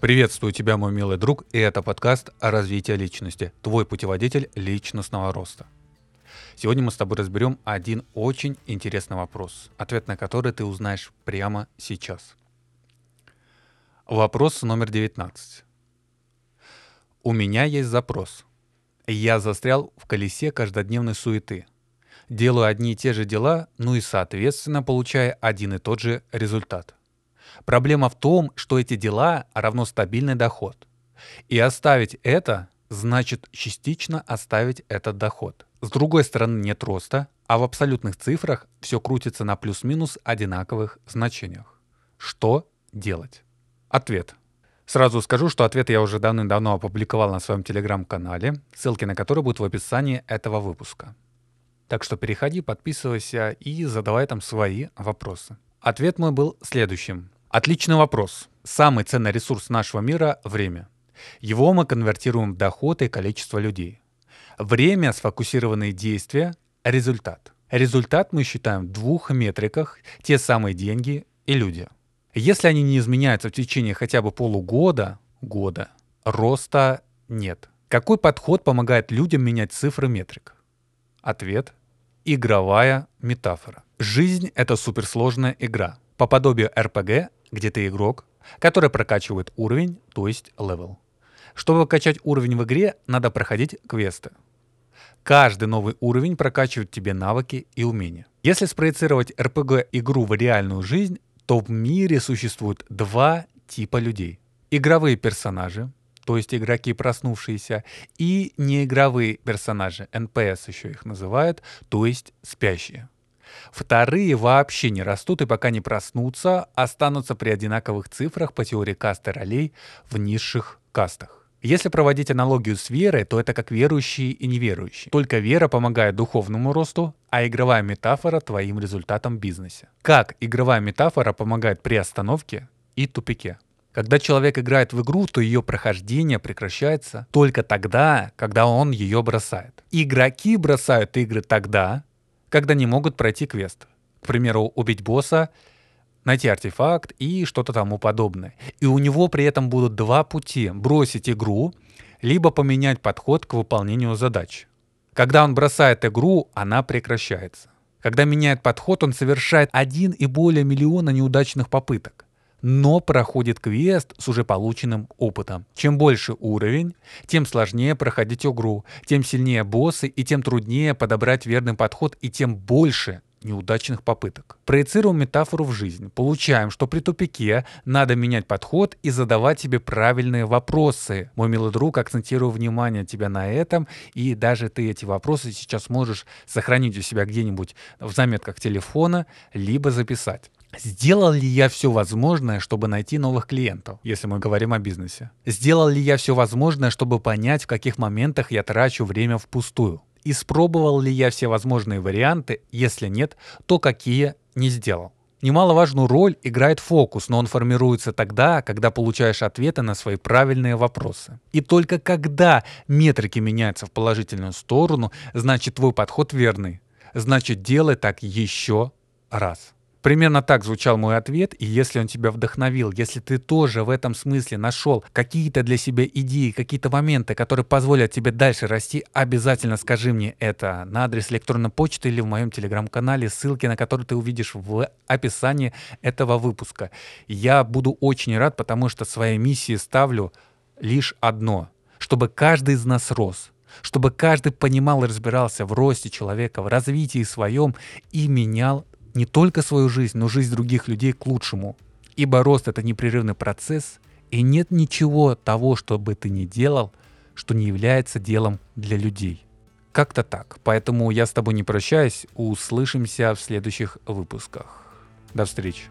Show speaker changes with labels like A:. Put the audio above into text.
A: Приветствую тебя, мой милый друг, и это подкаст о развитии личности, твой путеводитель личностного роста. Сегодня мы с тобой разберем один очень интересный вопрос, ответ на который ты узнаешь прямо сейчас. Вопрос номер 19. У меня есть запрос. Я застрял в колесе каждодневной суеты. Делаю одни и те же дела, ну и соответственно получая один и тот же результат. Проблема в том, что эти дела равно стабильный доход. И оставить это значит частично оставить этот доход. С другой стороны нет роста, а в абсолютных цифрах все крутится на плюс-минус одинаковых значениях. Что делать? Ответ. Сразу скажу, что ответ я уже давным-давно опубликовал на своем телеграм-канале, ссылки на который будут в описании этого выпуска. Так что переходи, подписывайся и задавай там свои вопросы. Ответ мой был следующим. Отличный вопрос. Самый ценный ресурс нашего мира – время. Его мы конвертируем в доход и количество людей. Время, сфокусированные действия – результат. Результат мы считаем в двух метриках – те самые деньги и люди. Если они не изменяются в течение хотя бы полугода, года, роста нет. Какой подход помогает людям менять цифры метрик? Ответ – игровая метафора. Жизнь – это суперсложная игра. По подобию RPG где ты игрок, который прокачивает уровень, то есть level. Чтобы качать уровень в игре, надо проходить квесты. Каждый новый уровень прокачивает тебе навыки и умения. Если спроецировать RPG-игру в реальную жизнь, то в мире существует два типа людей. Игровые персонажи, то есть игроки проснувшиеся, и неигровые персонажи, NPC еще их называют, то есть спящие. Вторые вообще не растут и пока не проснутся, останутся при одинаковых цифрах по теории касты ролей в низших кастах. Если проводить аналогию с верой, то это как верующие и неверующие. Только вера помогает духовному росту, а игровая метафора твоим результатам в бизнесе. Как игровая метафора помогает при остановке и тупике. Когда человек играет в игру, то ее прохождение прекращается только тогда, когда он ее бросает. Игроки бросают игры тогда, когда не могут пройти квест. К примеру, убить босса, найти артефакт и что-то тому подобное. И у него при этом будут два пути. Бросить игру, либо поменять подход к выполнению задач. Когда он бросает игру, она прекращается. Когда меняет подход, он совершает один и более миллиона неудачных попыток но проходит квест с уже полученным опытом. Чем больше уровень, тем сложнее проходить игру, тем сильнее боссы и тем труднее подобрать верный подход и тем больше неудачных попыток. Проецируем метафору в жизнь. Получаем, что при тупике надо менять подход и задавать себе правильные вопросы. Мой милый друг, акцентирую внимание тебя на этом, и даже ты эти вопросы сейчас можешь сохранить у себя где-нибудь в заметках телефона, либо записать. Сделал ли я все возможное, чтобы найти новых клиентов, если мы говорим о бизнесе? Сделал ли я все возможное, чтобы понять, в каких моментах я трачу время впустую? Испробовал ли я все возможные варианты? Если нет, то какие не сделал? Немаловажную роль играет фокус, но он формируется тогда, когда получаешь ответы на свои правильные вопросы. И только когда метрики меняются в положительную сторону, значит твой подход верный. Значит делай так еще раз. Примерно так звучал мой ответ, и если он тебя вдохновил, если ты тоже в этом смысле нашел какие-то для себя идеи, какие-то моменты, которые позволят тебе дальше расти, обязательно скажи мне это на адрес электронной почты или в моем телеграм-канале, ссылки на которые ты увидишь в описании этого выпуска. Я буду очень рад, потому что своей миссией ставлю лишь одно, чтобы каждый из нас рос, чтобы каждый понимал и разбирался в росте человека, в развитии своем и менял не только свою жизнь, но жизнь других людей к лучшему. Ибо рост — это непрерывный процесс, и нет ничего того, что бы ты ни делал, что не является делом для людей. Как-то так. Поэтому я с тобой не прощаюсь. Услышимся в следующих выпусках. До встречи.